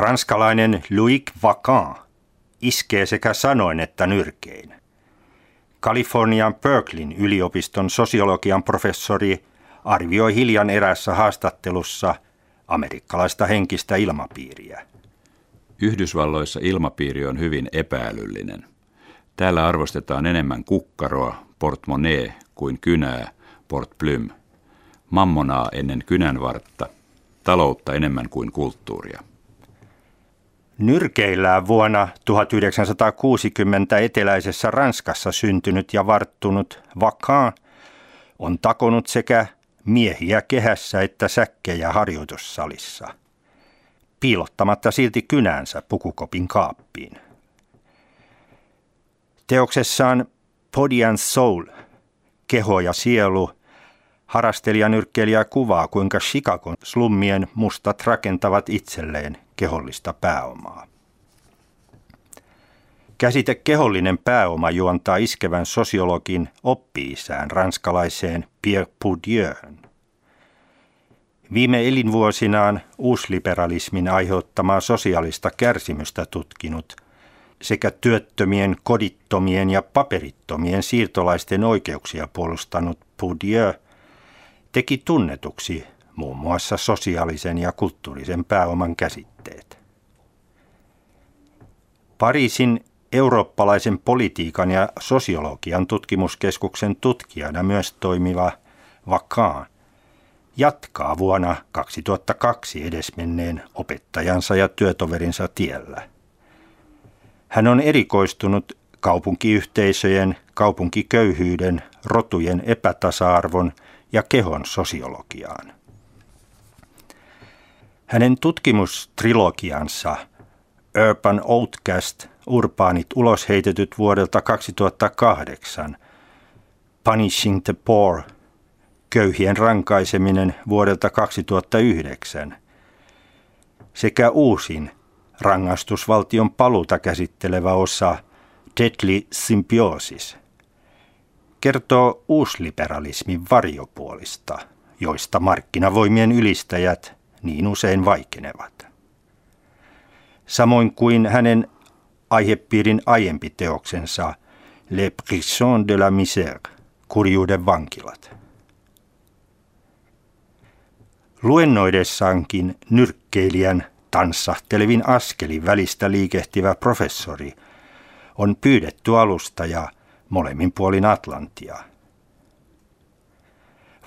Ranskalainen Louis Vacan iskee sekä sanoin että nyrkein. Kalifornian Berkeleyn yliopiston sosiologian professori arvioi hiljan erässä haastattelussa amerikkalaista henkistä ilmapiiriä. Yhdysvalloissa ilmapiiri on hyvin epäälyllinen. Täällä arvostetaan enemmän kukkaroa, portmonee, kuin kynää, portplym. Mammonaa ennen kynänvartta, taloutta enemmän kuin kulttuuria. Nyrkeillään vuonna 1960 eteläisessä Ranskassa syntynyt ja varttunut Vacan on takonut sekä miehiä kehässä että säkkejä harjoitussalissa, piilottamatta silti kynänsä pukukopin kaappiin. Teoksessaan Body and Soul, keho ja sielu, harastelija nyrkkeilijä kuvaa, kuinka Chicagon slummien mustat rakentavat itselleen kehollista pääomaa. Käsite kehollinen pääoma juontaa iskevän sosiologin oppiisään ranskalaiseen Pierre Bourdieu'n. Viime elinvuosinaan uusliberalismin aiheuttamaa sosiaalista kärsimystä tutkinut sekä työttömien, kodittomien ja paperittomien siirtolaisten oikeuksia puolustanut Bourdieu teki tunnetuksi muun muassa sosiaalisen ja kulttuurisen pääoman käsitteet. Pariisin eurooppalaisen politiikan ja sosiologian tutkimuskeskuksen tutkijana myös toimiva Vakaan jatkaa vuonna 2002 edesmenneen opettajansa ja työtoverinsa tiellä. Hän on erikoistunut kaupunkiyhteisöjen, kaupunkiköyhyyden, rotujen epätasa-arvon ja kehon sosiologiaan. Hänen tutkimustrilogiansa Urban Outcast, urbaanit ulosheitetyt vuodelta 2008, Punishing the Poor, köyhien rankaiseminen vuodelta 2009, sekä uusin rangaistusvaltion paluta käsittelevä osa Deadly Symbiosis kertoo uusliberalismin varjopuolista, joista markkinavoimien ylistäjät – niin usein vaikenevat. Samoin kuin hänen aihepiirin aiempi teoksensa Le Prison de la Misère, kurjuuden vankilat. Luennoidessaankin nyrkkeilijän tanssahtelevin askelin välistä liikehtivä professori on pyydetty alustaja molemmin puolin Atlantia.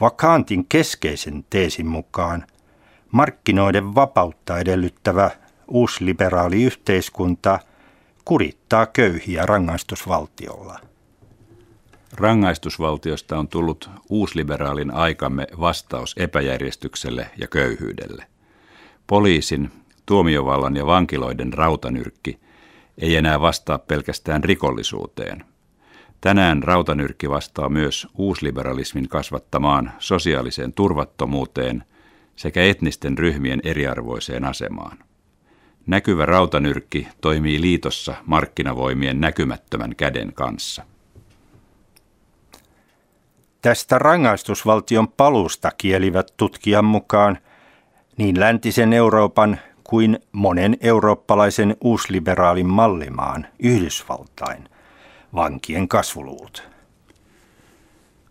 Vakantin keskeisen teesin mukaan markkinoiden vapautta edellyttävä uusliberaali yhteiskunta kurittaa köyhiä rangaistusvaltiolla. Rangaistusvaltiosta on tullut uusliberaalin aikamme vastaus epäjärjestykselle ja köyhyydelle. Poliisin, tuomiovallan ja vankiloiden rautanyrkki ei enää vastaa pelkästään rikollisuuteen. Tänään rautanyrkki vastaa myös uusliberalismin kasvattamaan sosiaaliseen turvattomuuteen – sekä etnisten ryhmien eriarvoiseen asemaan. Näkyvä rautanyrkki toimii liitossa markkinavoimien näkymättömän käden kanssa. Tästä rangaistusvaltion palusta kielivät tutkijan mukaan niin läntisen Euroopan kuin monen eurooppalaisen uusliberaalin mallimaan Yhdysvaltain vankien kasvuluvut.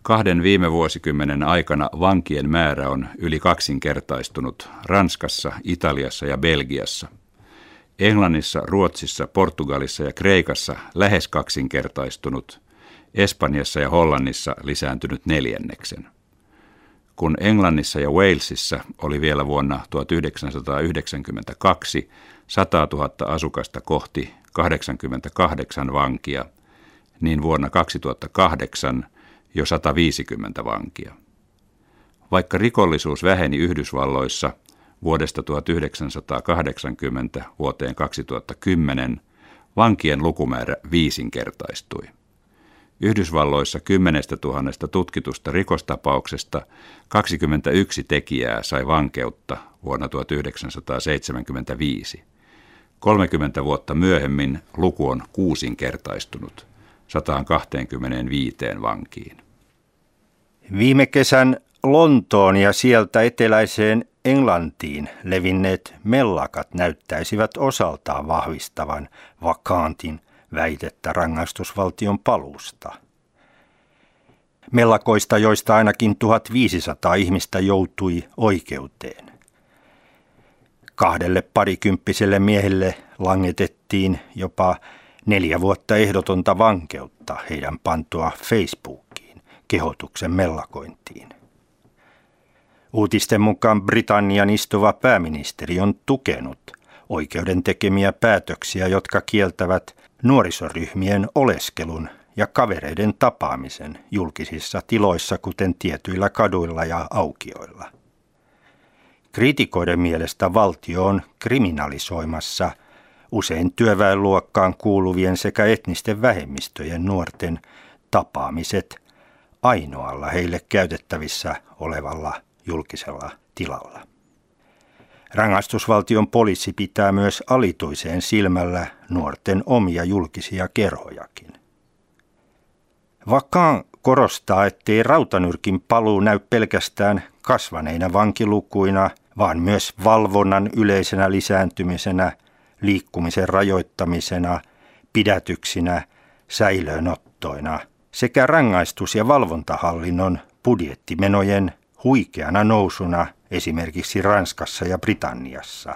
Kahden viime vuosikymmenen aikana vankien määrä on yli kaksinkertaistunut Ranskassa, Italiassa ja Belgiassa. Englannissa, Ruotsissa, Portugalissa ja Kreikassa lähes kaksinkertaistunut, Espanjassa ja Hollannissa lisääntynyt neljänneksen. Kun Englannissa ja Walesissa oli vielä vuonna 1992 100 000 asukasta kohti 88 vankia, niin vuonna 2008 jo 150 vankia. Vaikka rikollisuus väheni Yhdysvalloissa vuodesta 1980 vuoteen 2010, vankien lukumäärä viisinkertaistui. Yhdysvalloissa 10 000 tutkitusta rikostapauksesta 21 tekijää sai vankeutta vuonna 1975. 30 vuotta myöhemmin luku on kuusinkertaistunut 125 vankiin. Viime kesän Lontoon ja sieltä eteläiseen Englantiin levinneet mellakat näyttäisivät osaltaan vahvistavan vakaantin väitettä rangaistusvaltion paluusta. Mellakoista, joista ainakin 1500 ihmistä joutui oikeuteen. Kahdelle parikymppiselle miehelle langetettiin jopa neljä vuotta ehdotonta vankeutta heidän pantua Facebookiin kehotuksen mellakointiin. Uutisten mukaan Britannian istuva pääministeri on tukenut oikeuden tekemiä päätöksiä, jotka kieltävät nuorisoryhmien oleskelun ja kavereiden tapaamisen julkisissa tiloissa, kuten tietyillä kaduilla ja aukioilla. Kriitikoiden mielestä valtio on kriminalisoimassa usein työväenluokkaan kuuluvien sekä etnisten vähemmistöjen nuorten tapaamiset ainoalla heille käytettävissä olevalla julkisella tilalla. Rangaistusvaltion poliisi pitää myös alituiseen silmällä nuorten omia julkisia kerhojakin. Vakaan korostaa, ettei rautanyrkin paluu näy pelkästään kasvaneina vankilukuina, vaan myös valvonnan yleisenä lisääntymisenä, liikkumisen rajoittamisena, pidätyksinä, säilöönottoina sekä rangaistus- ja valvontahallinnon budjettimenojen huikeana nousuna esimerkiksi Ranskassa ja Britanniassa.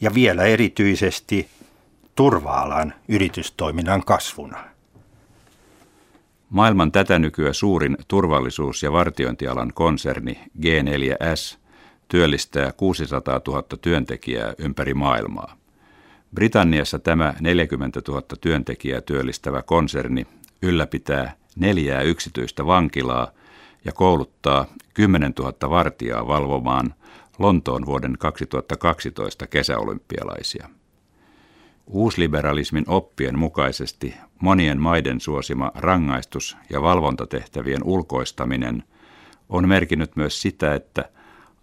Ja vielä erityisesti turvaalan yritystoiminnan kasvuna. Maailman tätä nykyä suurin turvallisuus- ja vartiointialan konserni G4S työllistää 600 000 työntekijää ympäri maailmaa. Britanniassa tämä 40 000 työntekijää työllistävä konserni ylläpitää neljää yksityistä vankilaa ja kouluttaa 10 000 vartijaa valvomaan Lontoon vuoden 2012 kesäolympialaisia. Uusliberalismin oppien mukaisesti monien maiden suosima rangaistus- ja valvontatehtävien ulkoistaminen on merkinnyt myös sitä, että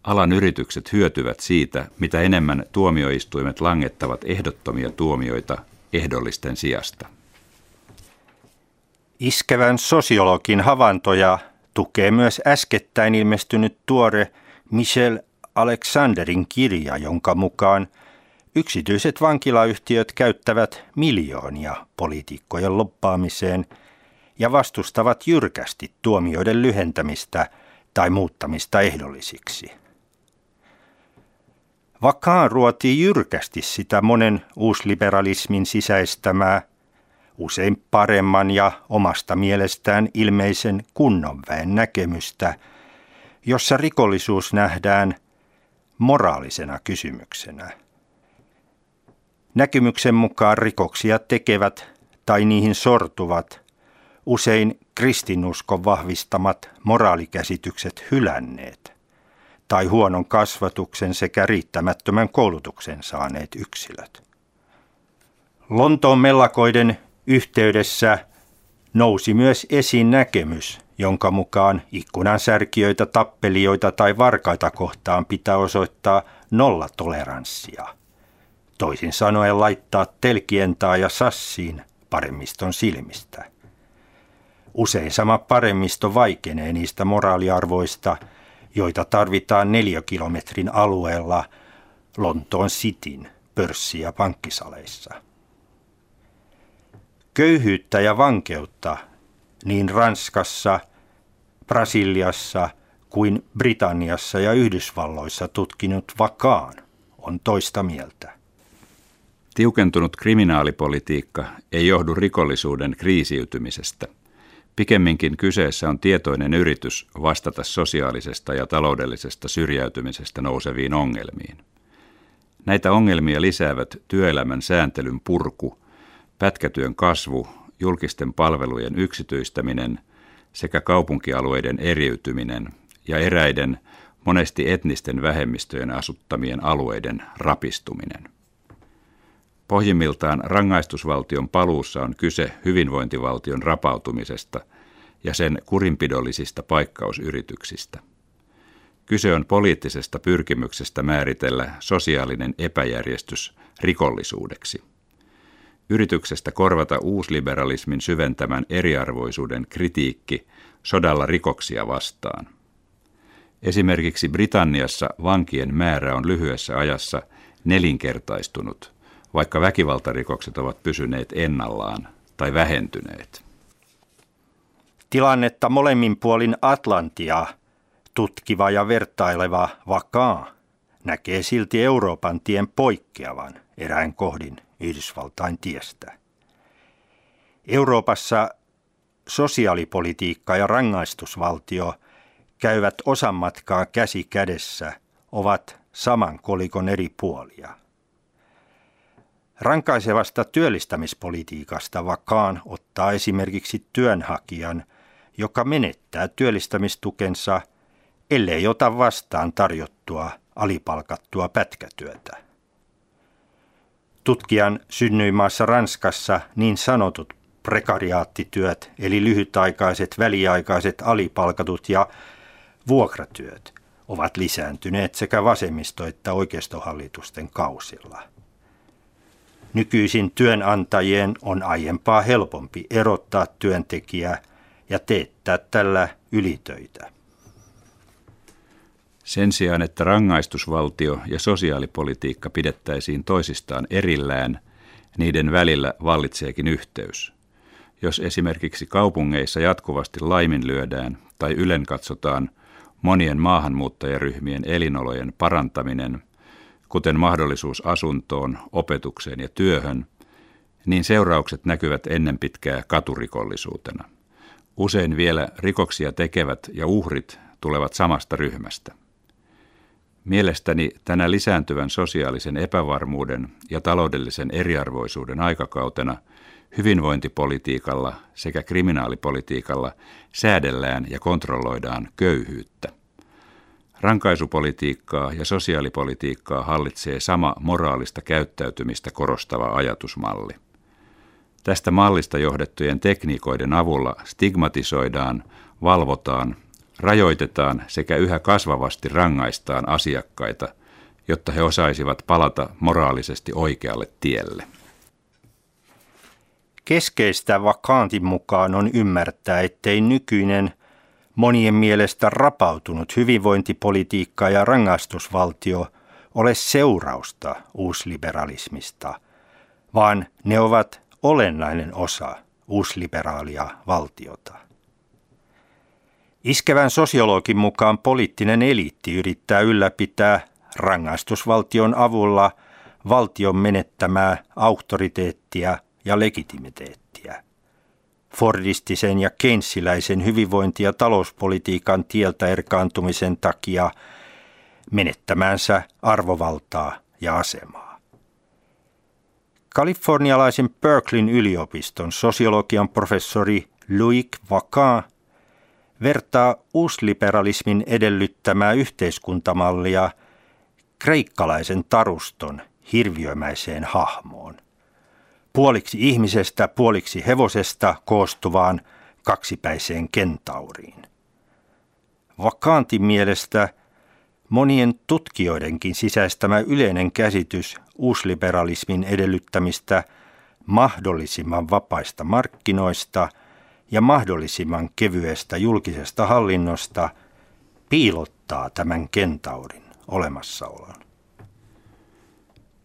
alan yritykset hyötyvät siitä, mitä enemmän tuomioistuimet langettavat ehdottomia tuomioita ehdollisten sijasta. Iskevän sosiologin havaintoja tukee myös äskettäin ilmestynyt tuore Michel Alexanderin kirja, jonka mukaan yksityiset vankilayhtiöt käyttävät miljoonia poliitikkojen loppaamiseen ja vastustavat jyrkästi tuomioiden lyhentämistä tai muuttamista ehdollisiksi. Vakaan ruotii jyrkästi sitä monen uusliberalismin sisäistämää usein paremman ja omasta mielestään ilmeisen kunnonväen näkemystä, jossa rikollisuus nähdään moraalisena kysymyksenä. Näkymyksen mukaan rikoksia tekevät tai niihin sortuvat usein kristinuskon vahvistamat moraalikäsitykset hylänneet tai huonon kasvatuksen sekä riittämättömän koulutuksen saaneet yksilöt. Lontoon mellakoiden yhteydessä nousi myös esiin näkemys, jonka mukaan ikkunansärkijöitä, tappelijoita tai varkaita kohtaan pitää osoittaa nollatoleranssia. Toisin sanoen laittaa telkientaa ja sassiin paremmiston silmistä. Usein sama paremmisto vaikenee niistä moraaliarvoista, joita tarvitaan neliökilometrin alueella Lontoon Cityn pörssi- ja pankkisaleissa. Köyhyyttä ja vankeutta niin Ranskassa, Brasiliassa kuin Britanniassa ja Yhdysvalloissa tutkinut vakaan on toista mieltä. Tiukentunut kriminaalipolitiikka ei johdu rikollisuuden kriisiytymisestä. Pikemminkin kyseessä on tietoinen yritys vastata sosiaalisesta ja taloudellisesta syrjäytymisestä nouseviin ongelmiin. Näitä ongelmia lisäävät työelämän sääntelyn purku – pätkätyön kasvu, julkisten palvelujen yksityistäminen sekä kaupunkialueiden eriytyminen ja eräiden monesti etnisten vähemmistöjen asuttamien alueiden rapistuminen. Pohjimmiltaan rangaistusvaltion paluussa on kyse hyvinvointivaltion rapautumisesta ja sen kurinpidollisista paikkausyrityksistä. Kyse on poliittisesta pyrkimyksestä määritellä sosiaalinen epäjärjestys rikollisuudeksi yrityksestä korvata uusliberalismin syventämän eriarvoisuuden kritiikki sodalla rikoksia vastaan. Esimerkiksi Britanniassa vankien määrä on lyhyessä ajassa nelinkertaistunut, vaikka väkivaltarikokset ovat pysyneet ennallaan tai vähentyneet. Tilannetta molemmin puolin Atlantia tutkiva ja vertaileva vakaa näkee silti Euroopan tien poikkeavan erään kohdin Yhdysvaltain tiestä. Euroopassa sosiaalipolitiikka ja rangaistusvaltio käyvät osan matkaa käsi kädessä, ovat saman kolikon eri puolia. Rankaisevasta työllistämispolitiikasta vakaan ottaa esimerkiksi työnhakijan, joka menettää työllistämistukensa, ellei ota vastaan tarjottua alipalkattua pätkätyötä. Tutkijan synnyimaassa Ranskassa niin sanotut prekariaattityöt, eli lyhytaikaiset, väliaikaiset, alipalkatut ja vuokratyöt ovat lisääntyneet sekä vasemmisto- että oikeistohallitusten kausilla. Nykyisin työnantajien on aiempaa helpompi erottaa työntekijä ja teettää tällä ylitöitä. Sen sijaan, että rangaistusvaltio ja sosiaalipolitiikka pidettäisiin toisistaan erillään, niiden välillä vallitseekin yhteys. Jos esimerkiksi kaupungeissa jatkuvasti laiminlyödään tai ylen katsotaan monien maahanmuuttajaryhmien elinolojen parantaminen, kuten mahdollisuus asuntoon, opetukseen ja työhön, niin seuraukset näkyvät ennen pitkää katurikollisuutena. Usein vielä rikoksia tekevät ja uhrit tulevat samasta ryhmästä. Mielestäni tänä lisääntyvän sosiaalisen epävarmuuden ja taloudellisen eriarvoisuuden aikakautena hyvinvointipolitiikalla sekä kriminaalipolitiikalla säädellään ja kontrolloidaan köyhyyttä. Rankaisupolitiikkaa ja sosiaalipolitiikkaa hallitsee sama moraalista käyttäytymistä korostava ajatusmalli. Tästä mallista johdettujen tekniikoiden avulla stigmatisoidaan, valvotaan rajoitetaan sekä yhä kasvavasti rangaistaan asiakkaita, jotta he osaisivat palata moraalisesti oikealle tielle. Keskeistä vakaantin mukaan on ymmärtää, ettei nykyinen monien mielestä rapautunut hyvinvointipolitiikka ja rangaistusvaltio ole seurausta uusliberalismista, vaan ne ovat olennainen osa uusliberaalia valtiota. Iskevän sosiologin mukaan poliittinen eliitti yrittää ylläpitää rangaistusvaltion avulla valtion menettämää auktoriteettia ja legitimiteettiä. Fordistisen ja Keynesiläisen hyvinvointi- ja talouspolitiikan tieltä erkaantumisen takia menettämäänsä arvovaltaa ja asemaa. Kalifornialaisen Berkeleyn yliopiston sosiologian professori Louis Vacan vertaa uusliberalismin edellyttämää yhteiskuntamallia kreikkalaisen taruston hirviömäiseen hahmoon. Puoliksi ihmisestä, puoliksi hevosesta koostuvaan kaksipäiseen kentauriin. Vakaantin mielestä monien tutkijoidenkin sisäistämä yleinen käsitys uusliberalismin edellyttämistä mahdollisimman vapaista markkinoista – ja mahdollisimman kevyestä julkisesta hallinnosta piilottaa tämän kentaurin olemassaolon.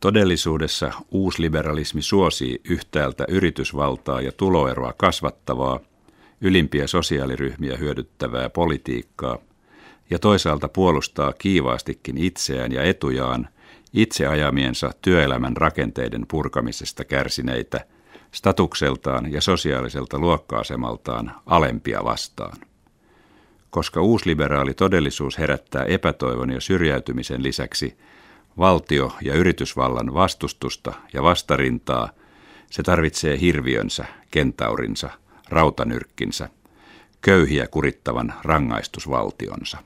Todellisuudessa uusliberalismi suosii yhtäältä yritysvaltaa ja tuloeroa kasvattavaa, ylimpiä sosiaaliryhmiä hyödyttävää politiikkaa ja toisaalta puolustaa kiivaastikin itseään ja etujaan itse ajamiensa työelämän rakenteiden purkamisesta kärsineitä – statukseltaan ja sosiaaliselta luokka-asemaltaan alempia vastaan. Koska uusliberaali todellisuus herättää epätoivon ja syrjäytymisen lisäksi valtio- ja yritysvallan vastustusta ja vastarintaa, se tarvitsee hirviönsä, kentaurinsa, rautanyrkkinsä, köyhiä kurittavan rangaistusvaltionsa.